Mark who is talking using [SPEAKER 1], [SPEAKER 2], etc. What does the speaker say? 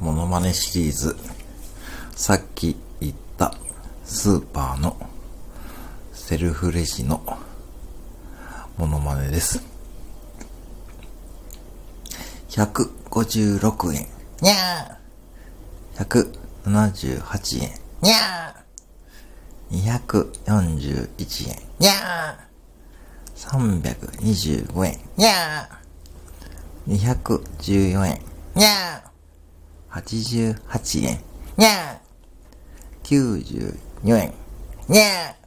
[SPEAKER 1] モノマネシリーズ。さっき言ったスーパーのセルフレジのモノマネです。156円。にゃー !178 円。にゃー !241 円。にゃー !325 円。にゃー214円。にゃー !88 円。にゃー !94 円。にゃー